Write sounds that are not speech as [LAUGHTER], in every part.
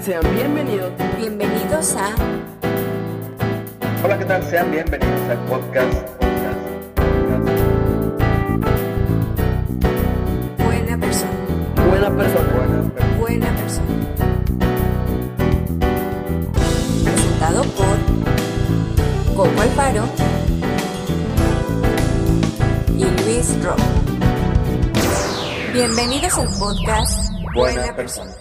Sean bienvenidos. Bienvenidos a Hola, ¿qué tal? Sean bienvenidos al podcast. Buena Persona. Buena persona. Buena Persona. Presentado por Coco Alfaro y Luis Rock. Bienvenidos al podcast Buena Persona.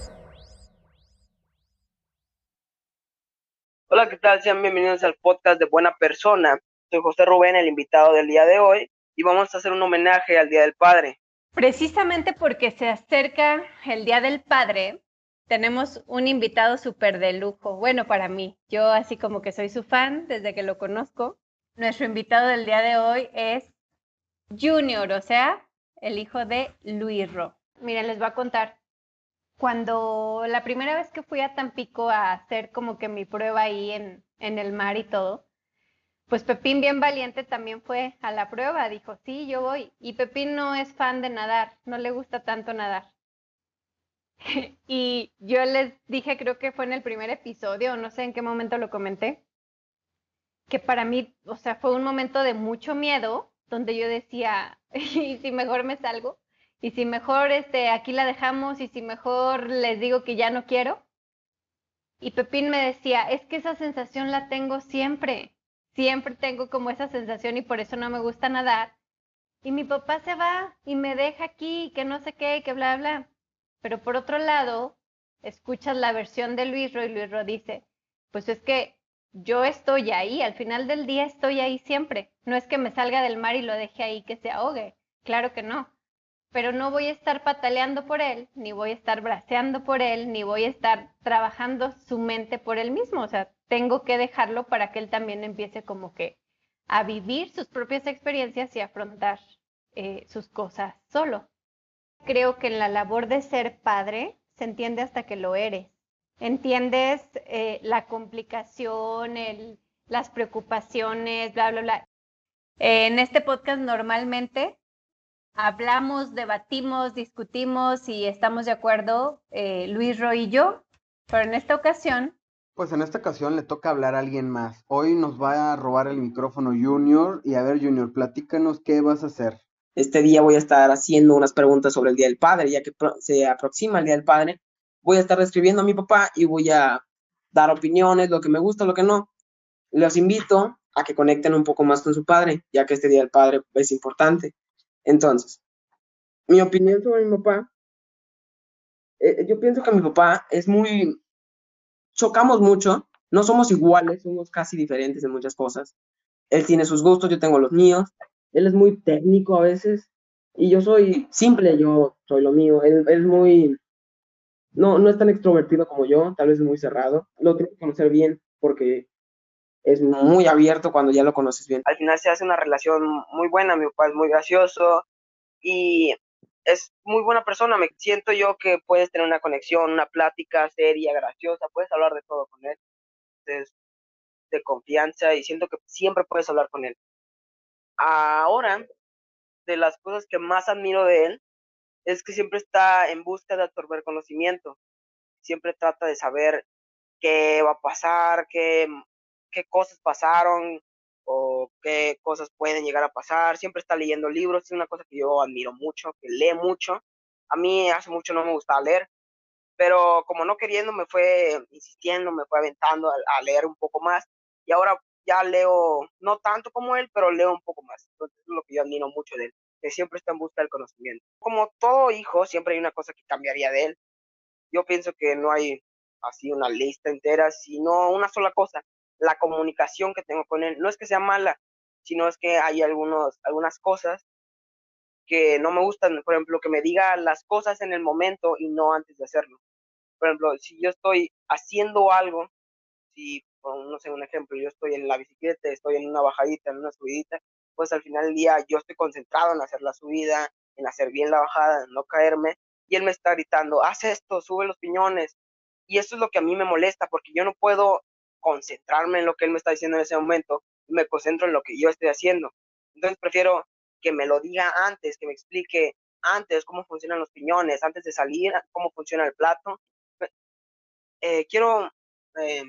Hola, ¿qué tal? Sean bienvenidos al podcast de Buena Persona. Soy José Rubén, el invitado del día de hoy, y vamos a hacer un homenaje al Día del Padre. Precisamente porque se acerca el Día del Padre, tenemos un invitado súper de lujo. Bueno, para mí, yo así como que soy su fan desde que lo conozco. Nuestro invitado del día de hoy es Junior, o sea, el hijo de Luis Ro. Miren, les voy a contar. Cuando la primera vez que fui a Tampico a hacer como que mi prueba ahí en, en el mar y todo, pues Pepín bien valiente también fue a la prueba, dijo, sí, yo voy. Y Pepín no es fan de nadar, no le gusta tanto nadar. [LAUGHS] y yo les dije, creo que fue en el primer episodio, no sé en qué momento lo comenté, que para mí, o sea, fue un momento de mucho miedo, donde yo decía, [LAUGHS] ¿y si mejor me salgo? ¿Y si mejor este, aquí la dejamos? ¿Y si mejor les digo que ya no quiero? Y Pepín me decía, es que esa sensación la tengo siempre, siempre tengo como esa sensación y por eso no me gusta nadar. Y mi papá se va y me deja aquí, que no sé qué, que bla, bla. Pero por otro lado, escuchas la versión de Luis Ro y Luis Ro dice, pues es que yo estoy ahí, al final del día estoy ahí siempre. No es que me salga del mar y lo deje ahí que se ahogue, claro que no. Pero no voy a estar pataleando por él, ni voy a estar braceando por él, ni voy a estar trabajando su mente por él mismo. O sea, tengo que dejarlo para que él también empiece como que a vivir sus propias experiencias y afrontar eh, sus cosas solo. Creo que en la labor de ser padre se entiende hasta que lo eres. Entiendes eh, la complicación, el, las preocupaciones, bla, bla, bla. Eh, en este podcast normalmente hablamos, debatimos, discutimos y estamos de acuerdo, eh, Luis Roy y yo, pero en esta ocasión Pues en esta ocasión le toca hablar a alguien más. Hoy nos va a robar el micrófono Junior. Y a ver, Junior, platícanos qué vas a hacer. Este día voy a estar haciendo unas preguntas sobre el Día del Padre, ya que se aproxima el Día del Padre. Voy a estar escribiendo a mi papá y voy a dar opiniones, lo que me gusta, lo que no. Los invito a que conecten un poco más con su padre, ya que este Día del Padre es importante. Entonces, mi opinión sobre mi papá, eh, yo pienso que mi papá es muy, chocamos mucho, no somos iguales, somos casi diferentes en muchas cosas. Él tiene sus gustos, yo tengo los míos. Él es muy técnico a veces y yo soy simple, yo soy lo mío. Él, él es muy, no, no es tan extrovertido como yo, tal vez es muy cerrado. Lo tengo que conocer bien porque es muy abierto cuando ya lo conoces bien. Al final se hace una relación muy buena, mi papá es muy gracioso y es muy buena persona. Me siento yo que puedes tener una conexión, una plática seria, graciosa, puedes hablar de todo con él. Es de confianza y siento que siempre puedes hablar con él. Ahora, de las cosas que más admiro de él es que siempre está en busca de absorber conocimiento. Siempre trata de saber qué va a pasar, qué, qué cosas pasaron o qué cosas pueden llegar a pasar. Siempre está leyendo libros, es una cosa que yo admiro mucho, que lee mucho. A mí hace mucho no me gustaba leer, pero como no queriendo me fue insistiendo, me fue aventando a, a leer un poco más y ahora ya leo, no tanto como él, pero leo un poco más. Entonces es lo que yo admiro mucho de él, que siempre está en busca del conocimiento. Como todo hijo, siempre hay una cosa que cambiaría de él. Yo pienso que no hay así una lista entera, sino una sola cosa, la comunicación que tengo con él. No es que sea mala, sino es que hay algunos, algunas cosas que no me gustan, por ejemplo, que me diga las cosas en el momento y no antes de hacerlo. Por ejemplo, si yo estoy haciendo algo, si, no sé, un ejemplo, yo estoy en la bicicleta, estoy en una bajadita, en una subidita, pues al final del día yo estoy concentrado en hacer la subida, en hacer bien la bajada, en no caerme, y él me está gritando, haz esto, sube los piñones, y eso es lo que a mí me molesta, porque yo no puedo concentrarme en lo que él me está diciendo en ese momento, me concentro en lo que yo estoy haciendo. Entonces prefiero que me lo diga antes, que me explique antes, cómo funcionan los piñones, antes de salir, cómo funciona el plato. Eh, quiero eh,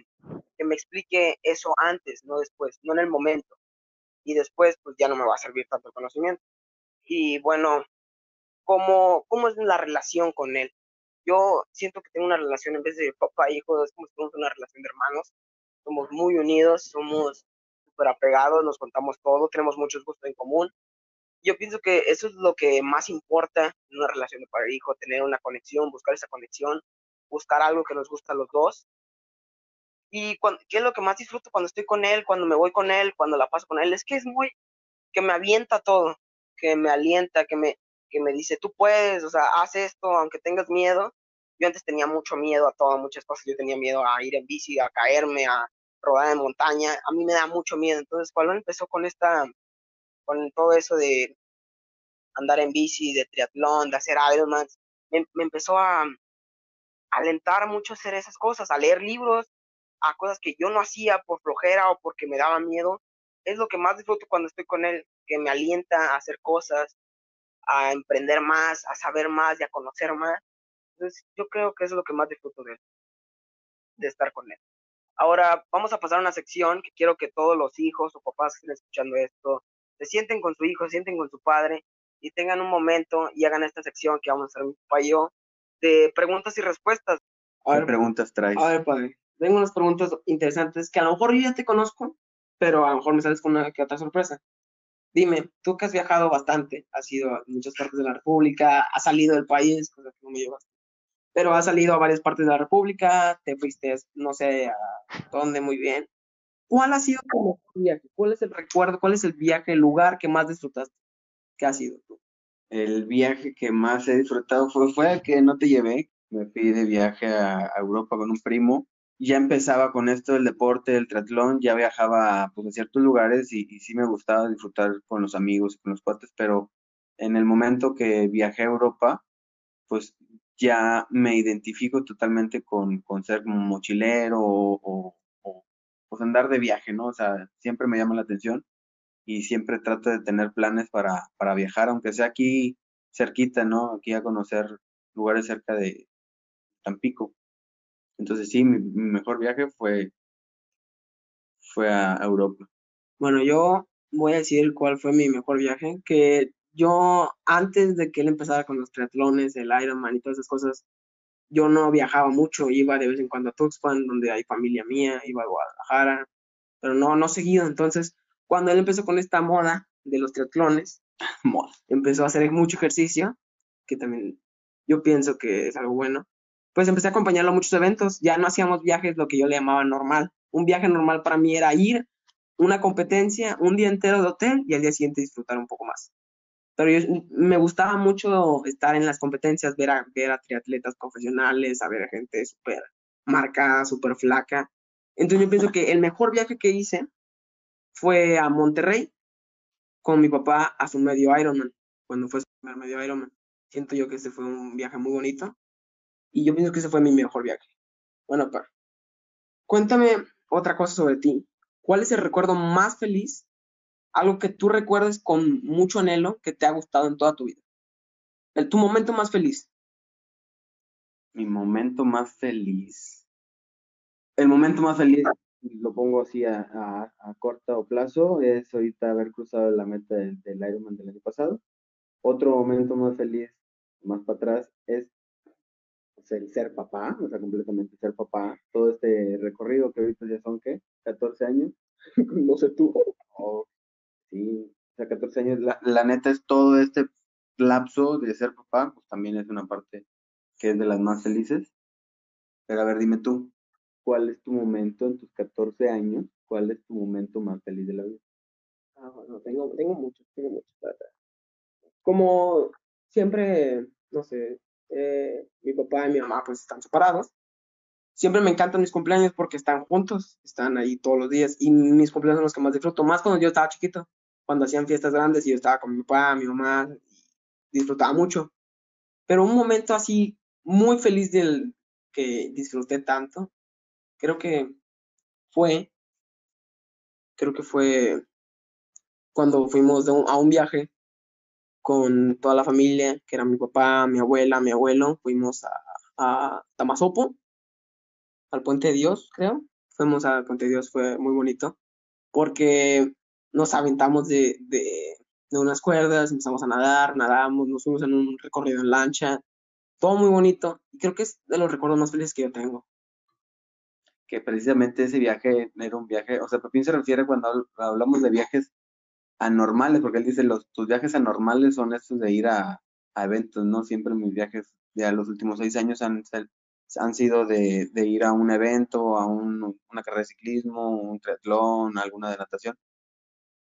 que me explique eso antes, no después, no en el momento. Y después, pues ya no me va a servir tanto el conocimiento. Y bueno, ¿cómo, cómo es la relación con él? Yo siento que tengo una relación en vez de papá e hijo, es como si una relación de hermanos. Somos muy unidos, somos súper apegados, nos contamos todo, tenemos muchos gustos en común. Yo pienso que eso es lo que más importa en una relación de padre e hijo, tener una conexión, buscar esa conexión, buscar algo que nos gusta a los dos. Y qué es lo que más disfruto cuando estoy con él, cuando me voy con él, cuando la paso con él, es que es muy, que me avienta todo, que me alienta, que me, que me dice, tú puedes, o sea, haz esto, aunque tengas miedo. Yo antes tenía mucho miedo a todo, muchas cosas. Yo tenía miedo a ir en bici, a caerme, a rodar en montaña. A mí me da mucho miedo. Entonces, cuando empezó con esta, con todo eso de andar en bici, de triatlón, de hacer Ironman, me, me empezó a, alentar mucho a hacer esas cosas, a leer libros, a cosas que yo no hacía por flojera o porque me daba miedo. Es lo que más disfruto cuando estoy con él, que me alienta a hacer cosas, a emprender más, a saber más y a conocer más. Entonces, yo creo que eso es lo que más disfruto de, de estar con él. Ahora vamos a pasar a una sección que quiero que todos los hijos o papás que estén escuchando esto se sienten con su hijo, se sienten con su padre y tengan un momento y hagan esta sección que vamos a hacer mi papá y yo de preguntas y respuestas. ¿Qué preguntas traes? A ver, padre, tengo unas preguntas interesantes que a lo mejor yo ya te conozco, pero a lo mejor me sales con una que otra sorpresa. Dime, tú que has viajado bastante, has ido a muchas partes de la República, has salido del país, cosa que no me llevas, pero has salido a varias partes de la República, te fuiste, no sé a dónde muy bien. ¿Cuál ha sido tu viaje? ¿Cuál es el recuerdo? ¿Cuál es el viaje, el lugar que más disfrutaste? ¿Qué ha sido tú? El viaje que más he disfrutado fue, fue el que no te llevé. Me fui de viaje a, a Europa con un primo ya empezaba con esto del deporte, del triatlón, ya viajaba pues, a ciertos lugares y, sí me gustaba disfrutar con los amigos y con los cuates, pero en el momento que viajé a Europa, pues ya me identifico totalmente con, ser como mochilero o, o, pues andar de viaje, ¿no? O sea, siempre me llama la atención y siempre trato de tener planes para, para viajar, aunque sea aquí cerquita, ¿no? Aquí a conocer lugares cerca de Tampico. Entonces sí, mi, mejor viaje fue, fue a Europa. Bueno, yo voy a decir cuál fue mi mejor viaje, que yo antes de que él empezara con los triatlones, el Ironman y todas esas cosas, yo no viajaba mucho, iba de vez en cuando a Tuxpan, donde hay familia mía, iba a Guadalajara, pero no, no seguido. Entonces, cuando él empezó con esta moda de los triatlones, [LAUGHS] empezó a hacer mucho ejercicio, que también yo pienso que es algo bueno pues empecé a acompañarlo a muchos eventos. Ya no hacíamos viajes, lo que yo le llamaba normal. Un viaje normal para mí era ir, una competencia, un día entero de hotel y al día siguiente disfrutar un poco más. Pero yo, me gustaba mucho estar en las competencias, ver a, ver triatletas profesionales, a ver a gente súper marcada, súper flaca. Entonces yo pienso que el mejor viaje que hice fue a Monterrey con mi papá a su medio Ironman, cuando fue su primer medio Ironman. Siento yo que ese fue un viaje muy bonito y yo pienso que ese fue mi mejor viaje. Bueno, par. Cuéntame otra cosa sobre ti. ¿Cuál es el recuerdo más feliz? Algo que tú recuerdes con mucho anhelo que te ha gustado en toda tu vida. El, tu momento más feliz. Mi momento más feliz. El momento más feliz, lo pongo así a, a, corto plazo, es ahorita haber cruzado la meta del, del Ironman del año pasado. Otro momento más feliz, más para atrás, es el ser papá, o sea, completamente ser papá, todo este recorrido que ahorita ya son, ¿qué? 14 años, [LAUGHS] no sé tú. Oh, sí, o sea, 14 años, la, la, neta es todo este lapso de ser papá, pues también es una parte que es de las más felices. Pero a ver, dime tú, ¿cuál es tu momento en tus 14 años? ¿Cuál es tu momento más feliz de la vida? Ah, bueno, tengo, tengo muchos, tengo muchos. Como siempre, no sé, eh, mi papá y mi mamá pues están separados. Siempre me encantan mis cumpleaños porque están juntos, están ahí todos los días y mis cumpleaños son los que más disfruto, más cuando yo estaba chiquito, cuando hacían fiestas grandes y yo estaba con mi papá, mi mamá, y disfrutaba mucho. Pero un momento así muy feliz del que disfruté tanto, creo que fue, creo que fue cuando fuimos a un viaje con toda la familia, que era mi papá, mi abuela, mi abuelo. Fuimos a, a Tamazopo, al Puente de Dios, creo. Fuimos al Puente de Dios, fue muy bonito, porque nos aventamos de, de, de unas cuerdas, empezamos a nadar, nadamos, nos fuimos en un recorrido en lancha, todo muy bonito. Y creo que es de los recuerdos más felices que yo tengo. que precisamente ese viaje era un viaje, o sea, Pepín se refiere cuando habl- hablamos de viajes anormales, porque él dice, los, tus viajes anormales son estos de ir a, a eventos, ¿no? Siempre mis viajes ya los últimos seis años han, han sido de, de ir a un evento, a un- una carrera de ciclismo, un triatlón, alguna de natación.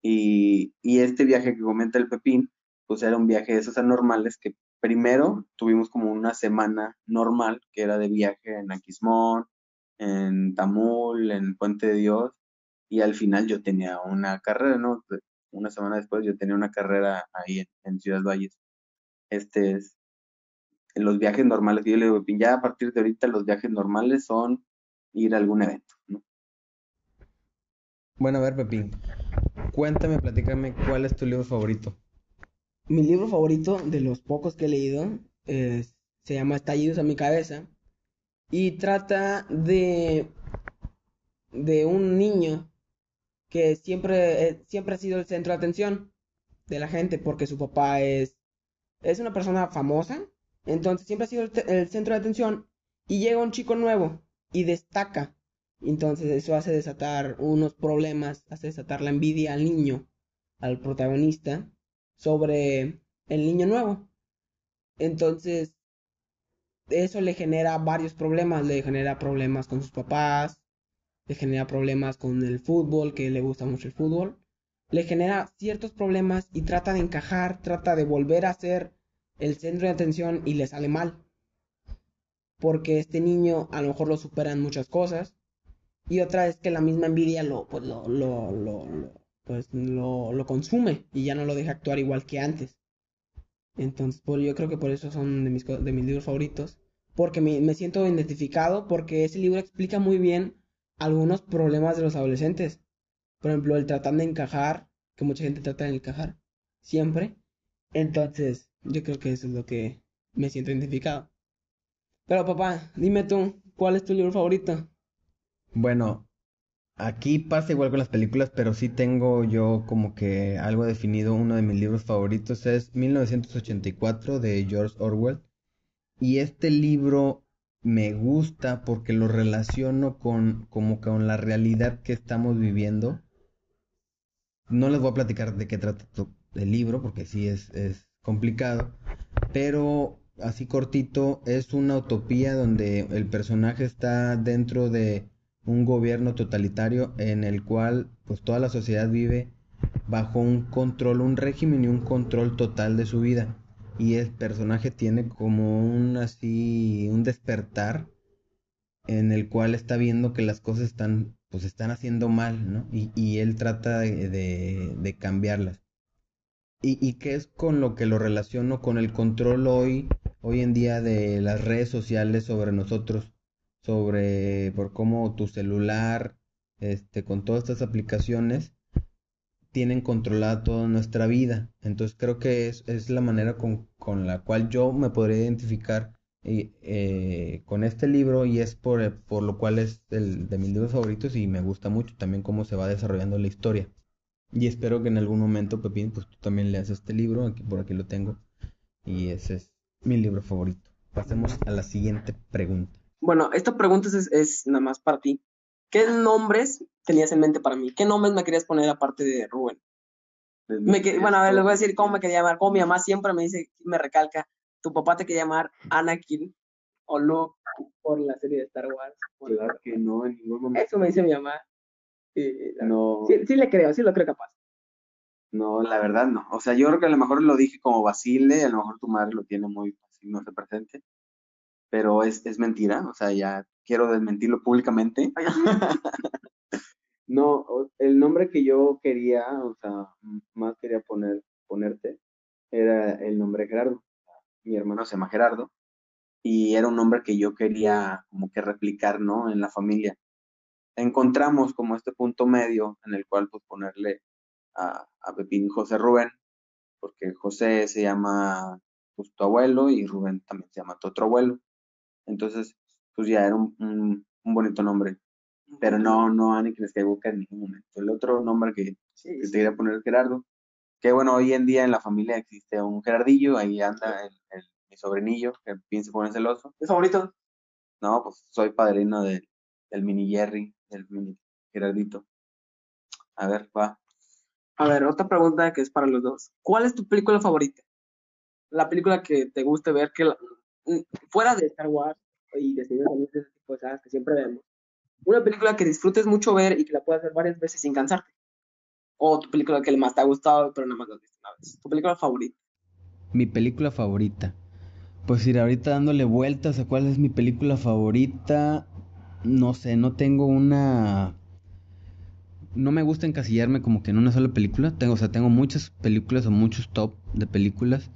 Y, y este viaje que comenta el Pepín, pues era un viaje de esos anormales que primero tuvimos como una semana normal, que era de viaje en Aquismón, en Tamul, en Puente de Dios, y al final yo tenía una carrera, ¿no? Una semana después yo tenía una carrera ahí en, en Ciudad Valles. Este es, en los viajes normales, yo le digo, ya a partir de ahorita los viajes normales son ir a algún evento, ¿no? Bueno, a ver, Pepín, cuéntame, platícame, ¿cuál es tu libro favorito? Mi libro favorito, de los pocos que he leído, es- se llama Estallidos a mi cabeza y trata de, de un niño que siempre, eh, siempre ha sido el centro de atención de la gente porque su papá es, es una persona famosa, entonces siempre ha sido el, el centro de atención y llega un chico nuevo y destaca. Entonces eso hace desatar unos problemas, hace desatar la envidia al niño, al protagonista sobre el niño nuevo. Entonces, eso le genera varios problemas, le genera problemas con sus papás, le genera problemas con el fútbol, que le gusta mucho el fútbol, le genera ciertos problemas y trata de encajar, trata de volver a ser el centro de atención y le sale mal. Porque este niño a lo mejor lo supera en muchas cosas y otra es que la misma envidia lo, pues, lo, lo, lo, pues, lo, lo consume y ya no lo deja actuar igual que antes. Entonces, por, yo creo que por eso son de mis, de mis libros favoritos. Porque me, me siento identificado, porque ese libro explica muy bien algunos problemas de los adolescentes. Por ejemplo, el tratar de encajar, que mucha gente trata de encajar, siempre. Entonces, yo creo que eso es lo que me siento identificado. Pero papá, dime tú, ¿cuál es tu libro favorito? Bueno, aquí pasa igual con las películas, pero sí tengo yo como que algo definido. Uno de mis libros favoritos es 1984 de George Orwell. Y este libro me gusta porque lo relaciono con como con la realidad que estamos viviendo. No les voy a platicar de qué trata el libro porque sí es, es complicado, pero así cortito es una utopía donde el personaje está dentro de un gobierno totalitario en el cual pues toda la sociedad vive bajo un control, un régimen y un control total de su vida. Y el personaje tiene como un así, un despertar en el cual está viendo que las cosas están, pues están haciendo mal, ¿no? Y, y él trata de, de, de cambiarlas. Y, y qué es con lo que lo relaciono con el control hoy, hoy en día de las redes sociales sobre nosotros, sobre por cómo tu celular, este, con todas estas aplicaciones, tienen controlada toda nuestra vida. Entonces creo que es, es la manera con, con la cual yo me podría identificar eh, eh, con este libro y es por, por lo cual es el de mis libros favoritos y me gusta mucho también cómo se va desarrollando la historia. Y espero que en algún momento, Pepín, pues tú también leas este libro, aquí por aquí lo tengo. Y ese es mi libro favorito. Pasemos a la siguiente pregunta. Bueno, esta pregunta es, es nada más para ti. ¿Qué nombres tenías en mente para mí? ¿Qué nombres me querías poner aparte de Rubén? Me que- bueno, a ver, les voy a decir cómo me quería llamar. Como mi mamá siempre me dice, me recalca, tu papá te quería llamar Anakin o Luke por la serie de Star Wars. ¿Verdad que no? En ningún momento. Eso me dice mi mamá. La- No, sí, sí le creo, sí lo creo capaz. no, la verdad no. O sea, yo creo que a lo mejor lo dije como Basile, a lo mejor tu madre lo tiene muy fácil, no se presente. Pero es, es mentira, o sea, ya quiero desmentirlo públicamente. [LAUGHS] No, el nombre que yo quería, o sea, más quería poner, ponerte, era el nombre Gerardo. Mi hermano se llama Gerardo y era un nombre que yo quería como que replicar, ¿no? En la familia. Encontramos como este punto medio en el cual pues ponerle a, a Pepín José Rubén porque José se llama pues, tu abuelo y Rubén también se llama tu otro abuelo. Entonces, pues ya era un, un, un bonito nombre. Pero no, no Anakin Skywalker en ningún momento. El otro nombre que, Sí, que sí. te quería poner es Gerardo. Que bueno, hoy en día en la familia existe un Gerardillo, ahí anda el, el- mi sobrinillo, que piensa pone celoso. ¿Es favorito? No, pues soy padrino del, del mini Jerry, del mini Gerardito. A ver, va. A ver, otra pregunta que es para los dos. ¿Cuál es tu película favorita? La película que te guste ver, que la- mm, fuera de Star Wars y de Señor de ese tipo que siempre vemos. Una película que disfrutes mucho ver y que la puedas ver varias veces sin cansarte. O tu película que más te ha gustado, pero nada más la has visto una vez. Tu película favorita. Mi película favorita. Pues ir ahorita dándole vueltas a cuál es mi película favorita. No sé, no tengo una. No me gusta encasillarme como que en una sola película. Tengo, o sea, tengo muchas películas o muchos top de películas.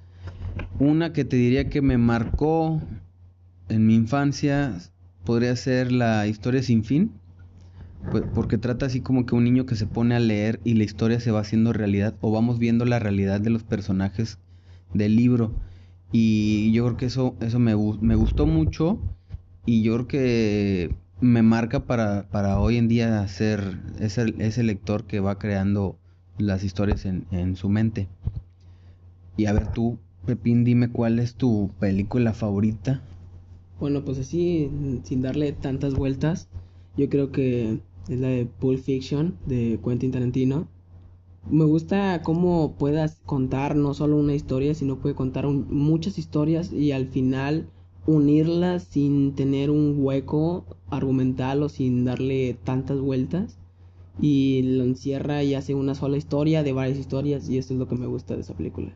Una que te diría que me marcó en mi infancia podría ser la historia sin fin. Pues, porque trata así como que un niño que se pone a leer y la historia se va haciendo realidad o vamos viendo la realidad de los personajes del libro. Y yo creo que eso, eso me, me gustó mucho y yo creo que me marca para, para hoy en día ser ese, ese lector que va creando las historias en, en su mente. Y a ver tú, Pepín, dime cuál es tu película favorita. Bueno, pues así, sin darle tantas vueltas, yo creo que es la de Pulp Fiction de Quentin Tarantino. Me gusta cómo puedas contar no solo una historia, sino puede contar un- muchas historias y al final unirlas sin tener un hueco argumental o sin darle tantas vueltas. Y lo encierra y hace una sola historia de varias historias y eso es lo que me gusta de esa película.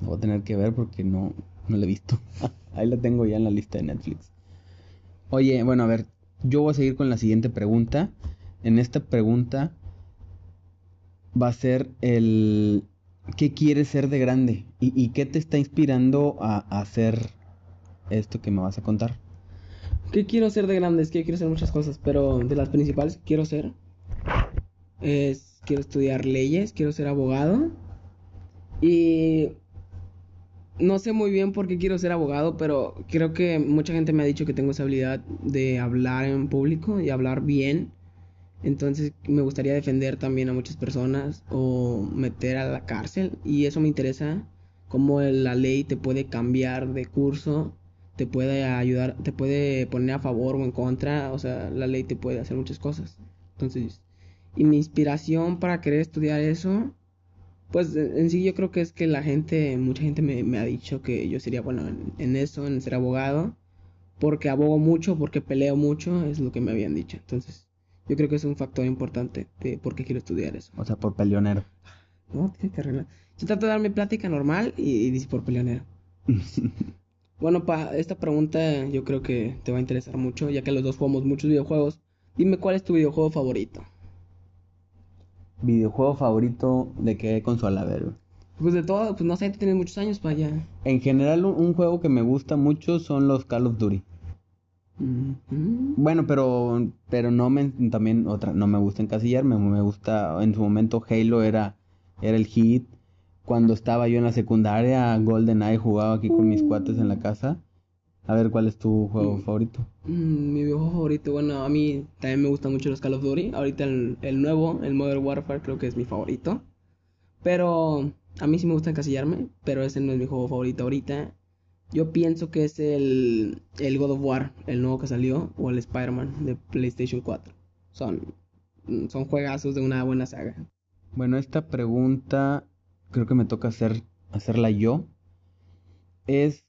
Lo voy a tener que ver porque no, [LAUGHS] no la he visto. [LAUGHS] Ahí la tengo ya en la lista de Netflix. Oye, bueno, a ver, yo voy a seguir con la siguiente pregunta. En esta pregunta va a ser el ¿qué quieres ser de grande? ¿Y, qué te está inspirando a, a hacer esto que me vas a contar? ¿Qué quiero ser de grande? Es que quiero hacer muchas cosas, pero de las principales que quiero ser es quiero estudiar leyes, quiero ser abogado y no sé muy bien por qué quiero ser abogado, pero creo que mucha gente me ha dicho que tengo esa habilidad de hablar en público y hablar bien. Entonces me gustaría defender también a muchas personas o meter a la cárcel y eso me interesa, cómo la ley te puede cambiar de curso te puede ayudar, te puede poner a favor o en contra, o sea, la ley te puede hacer muchas cosas. Entonces, y mi inspiración para querer estudiar eso, pues en sí yo creo que es que la gente, mucha gente me, me ha dicho que yo sería bueno en, en eso, en ser abogado, porque abogo mucho, porque peleo mucho, es lo que me habían dicho. Entonces, yo creo que es un factor importante de por qué quiero estudiar eso. O sea, por peleonero. No, tiene que arreglar. Yo trato de darme plática normal y, y dice por peleonero. [LAUGHS] Bueno, pa, esta pregunta yo creo que te va a interesar mucho, ya que los dos jugamos muchos videojuegos. Dime cuál es tu videojuego favorito. ¿Videojuego favorito de qué consola? A ver. Pues de todo, pues no sé, tienes muchos años para allá. En general, un, un juego que me gusta mucho son los Call of Duty. Mm, Bueno, pero pero no me también otra no me gusta encasillarme, me gusta en su momento Halo era era el hit. Cuando estaba yo en la secundaria, GoldenEye jugaba aquí con mis cuates en la casa. A ver, ¿cuál es tu juego Mm. favorito? mm, mi videojuego favorito, bueno, a mí también me gustan mucho los Call of Duty. Ahorita el, el nuevo, el Modern Warfare, creo que es mi favorito. Pero a mí sí me gusta encasillarme, pero ese no es mi juego favorito ahorita. Yo pienso que es el, el God of War, el nuevo que salió, o el Spider-Man de PlayStation 4. Son, son juegazos de una buena saga. Bueno, esta pregunta creo que me toca hacer hacerla yo. Es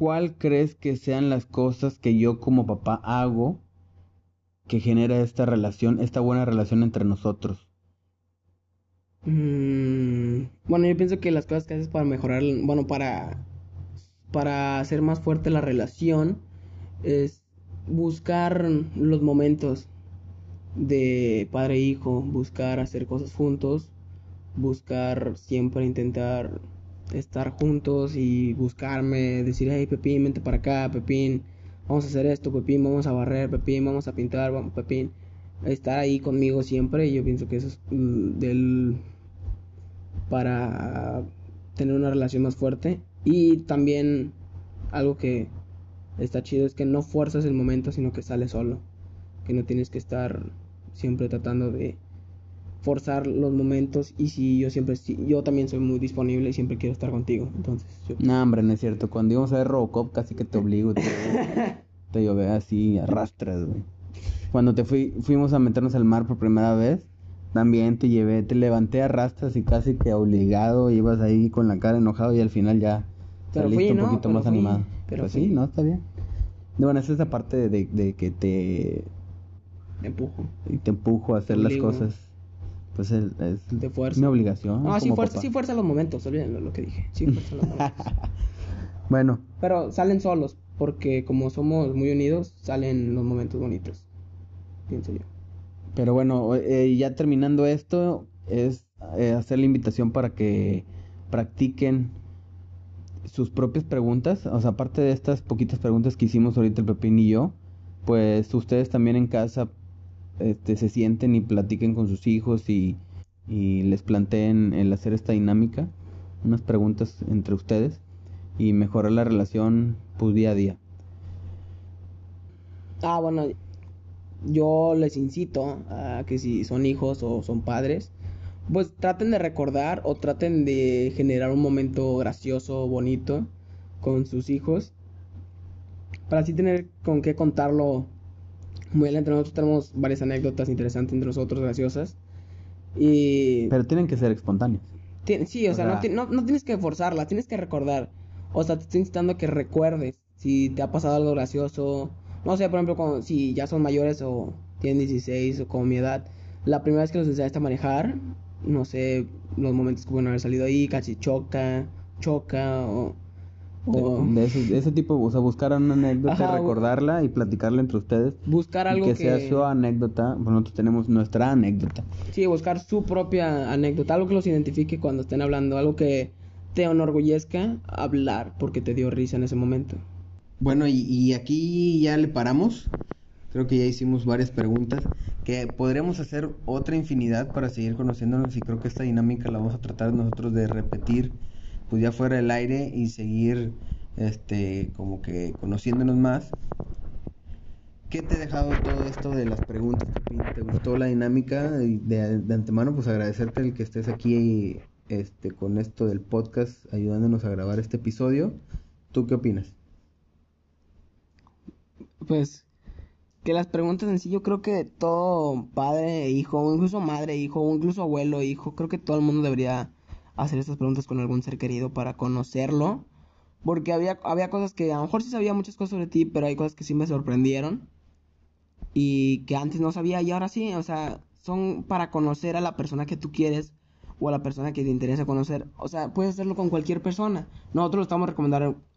¿cuál crees que sean las cosas que yo como papá hago que genera esta relación, esta buena relación entre nosotros? Mm, bueno, yo pienso que las cosas que haces para mejorar, bueno, para, para hacer más fuerte la relación es buscar los momentos de padre e hijo, buscar hacer cosas juntos, buscar siempre intentar estar juntos y buscarme, decir, hey Pepín, vente para acá, Pepín, vamos a hacer esto, Pepín, vamos a barrer, Pepín, vamos a pintar, vamos, Pepín estar ahí conmigo siempre yo pienso que eso es mm, del para tener una relación más fuerte. Y también algo que está chido es que no fuerzas el momento, sino que sale solo. Que no tienes que estar siempre tratando de forzar los momentos y si yo siempre yo también soy muy disponible y siempre quiero estar contigo entonces yo... no hombre no es cierto cuando íbamos a ver Robocop casi que te obligo te, [LAUGHS] te llové así arrastras güey. Cuando te fui fuimos a meternos al mar por primera vez también te llevé te levanté arrastras y casi que obligado ibas ahí con la cara enojado y al final ya pero saliste fui, un ¿no? poquito Pero más fui, animado. pero pues sí no está bien. Bueno esa es la parte de, de que te Te empujo. y te empujo a hacer las cosas. Pues es, es De fuerza. mi obligación. no sí fuerza sí fuerza los momentos olvídenlo lo que dije sí fuerza los momentos [LAUGHS] Bueno, pero salen solos porque como somos muy unidos salen los momentos bonitos pienso yo pero bueno, eh, ya terminando esto, es eh, hacer la invitación para que practiquen sus propias preguntas. O sea, aparte de estas poquitas preguntas que hicimos ahorita el Pepín y yo, pues ustedes también en casa este, se sienten y platiquen con sus hijos y, y les planteen el hacer esta dinámica, unas preguntas entre ustedes y mejorar la relación pues día a día. Ah, bueno, yo les incito a que si son hijos o son padres, pues traten de recordar o traten de generar un momento gracioso, bonito con sus hijos, para así tener con qué contarlo muy adelante. Nosotros tenemos varias anécdotas interesantes entre nosotros, graciosas. Y Pero tienen que ser espontáneos. Ti- Sí, o, O sea, no, ti- no, no tienes que forzarla, tienes que recordar. O sea, te estoy incitando a que recuerdes si te ha pasado algo gracioso. No sé, por ejemplo, cuando- si ya son mayores o tienen 16 o como mi edad, la primera vez que los enseñaste a manejar, no sé, los momentos que pueden haber salido ahí, casi choca, choca o... o De, de ese, de ese tipo, o sea, buscar una anécdota, Ajá, recordarla y platicarla entre ustedes. buscar algo que, que... sea su anécdota, pues nosotros tenemos nuestra anécdota. Sí, buscar su propia anécdota, algo que los identifique cuando estén hablando, algo que te enorgullezca hablar porque te dio risa en ese momento. Bueno, y, y aquí ya le paramos. Creo que ya hicimos varias preguntas. Que podremos hacer otra infinidad para seguir conociéndonos. Y creo que esta dinámica la vamos a tratar nosotros de repetir, pues ya fuera del aire y seguir, este, como que conociéndonos más. ¿Qué te ha dejado todo esto de las preguntas? ¿Te gustó la dinámica? De, de antemano, pues agradecerte el que estés aquí, este, con esto del podcast, ayudándonos a grabar este episodio. ¿Tú qué opinas? Pues que las preguntas en sí, yo creo que todo padre hijo, incluso madre hijo, incluso abuelo hijo, creo que todo el mundo debería hacer estas preguntas con algún ser querido para conocerlo. Porque había, había cosas que a lo mejor sí sabía muchas cosas sobre ti, pero hay cosas que sí me sorprendieron. Y que antes no sabía y ahora sí, o sea, son para conocer a la persona que tú quieres o a la persona que te interesa conocer. O sea, puedes hacerlo con cualquier persona. Nosotros lo estamos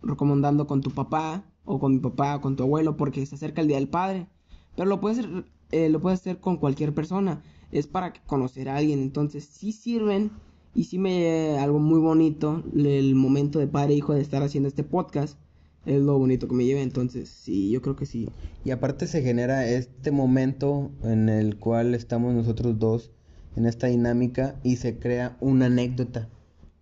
recomendando con tu papá o con mi papá o con tu abuelo porque se acerca el Día del Padre. Pero lo puedes, eh, lo puedes hacer con cualquier persona. Es para conocer a alguien. Entonces, sí sirven y sí me algo muy bonito el momento de padre e hijo de estar haciendo este podcast. Es lo bonito que me lleva. Entonces, sí, yo creo que sí. Y aparte se genera este momento en el cual estamos nosotros dos en esta dinámica y se crea una anécdota.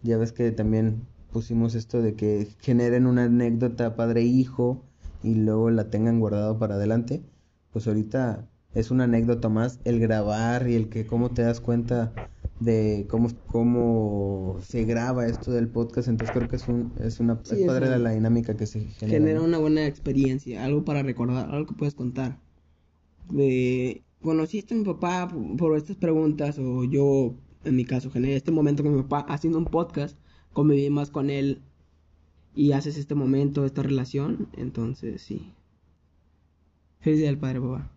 Ya ves que también pusimos esto de que generen una anécdota padre-hijo y luego la tengan guardado para adelante. Pues ahorita es una anécdota más el grabar y el que cómo te das cuenta de cómo, cómo se graba esto del podcast. Entonces creo que es, un, es una Sí, es padre una- la dinámica que se genera. genera una buena experiencia, algo para recordar, algo que puedes contar. De, conociste a mi papá por- por estas preguntas, o yo, en mi caso, generé este momento con mi papá haciendo un podcast, conviví más con él y haces este momento, esta relación, entonces sí. Feliz día del padre, papá.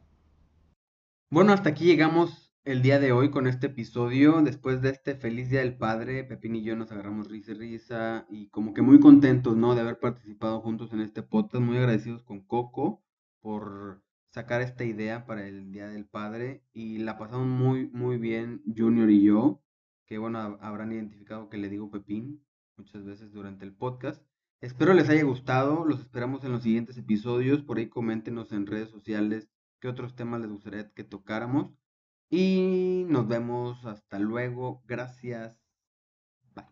Bueno, hasta aquí llegamos el día de hoy con este episodio. Después de este feliz día del padre, Pepín y yo nos agarramos risa y risa y como que muy contentos, ¿no? De haber participado juntos en este podcast. Muy agradecidos con Coco por sacar esta idea para el día del padre y la pasamos muy, muy bien Junior y yo, que bueno, hab- habrán identificado que le digo Pepín muchas veces durante el podcast. Espero les haya gustado, los esperamos en los siguientes episodios, por ahí coméntenos en redes sociales qué otros temas les gustaría que tocáramos. Y nos vemos hasta luego. Gracias. Bye.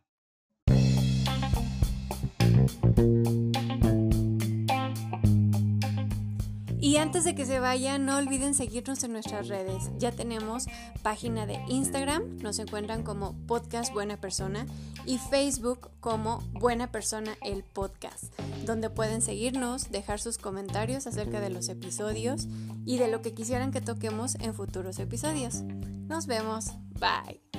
Y antes de que se vayan, no olviden seguirnos en nuestras redes. Ya tenemos página de Instagram, nos encuentran como Podcast Buena Persona y Facebook como Buena Persona el Podcast, donde pueden seguirnos, dejar sus comentarios acerca de los episodios y de lo que quisieran que toquemos en futuros episodios. Nos vemos, bye.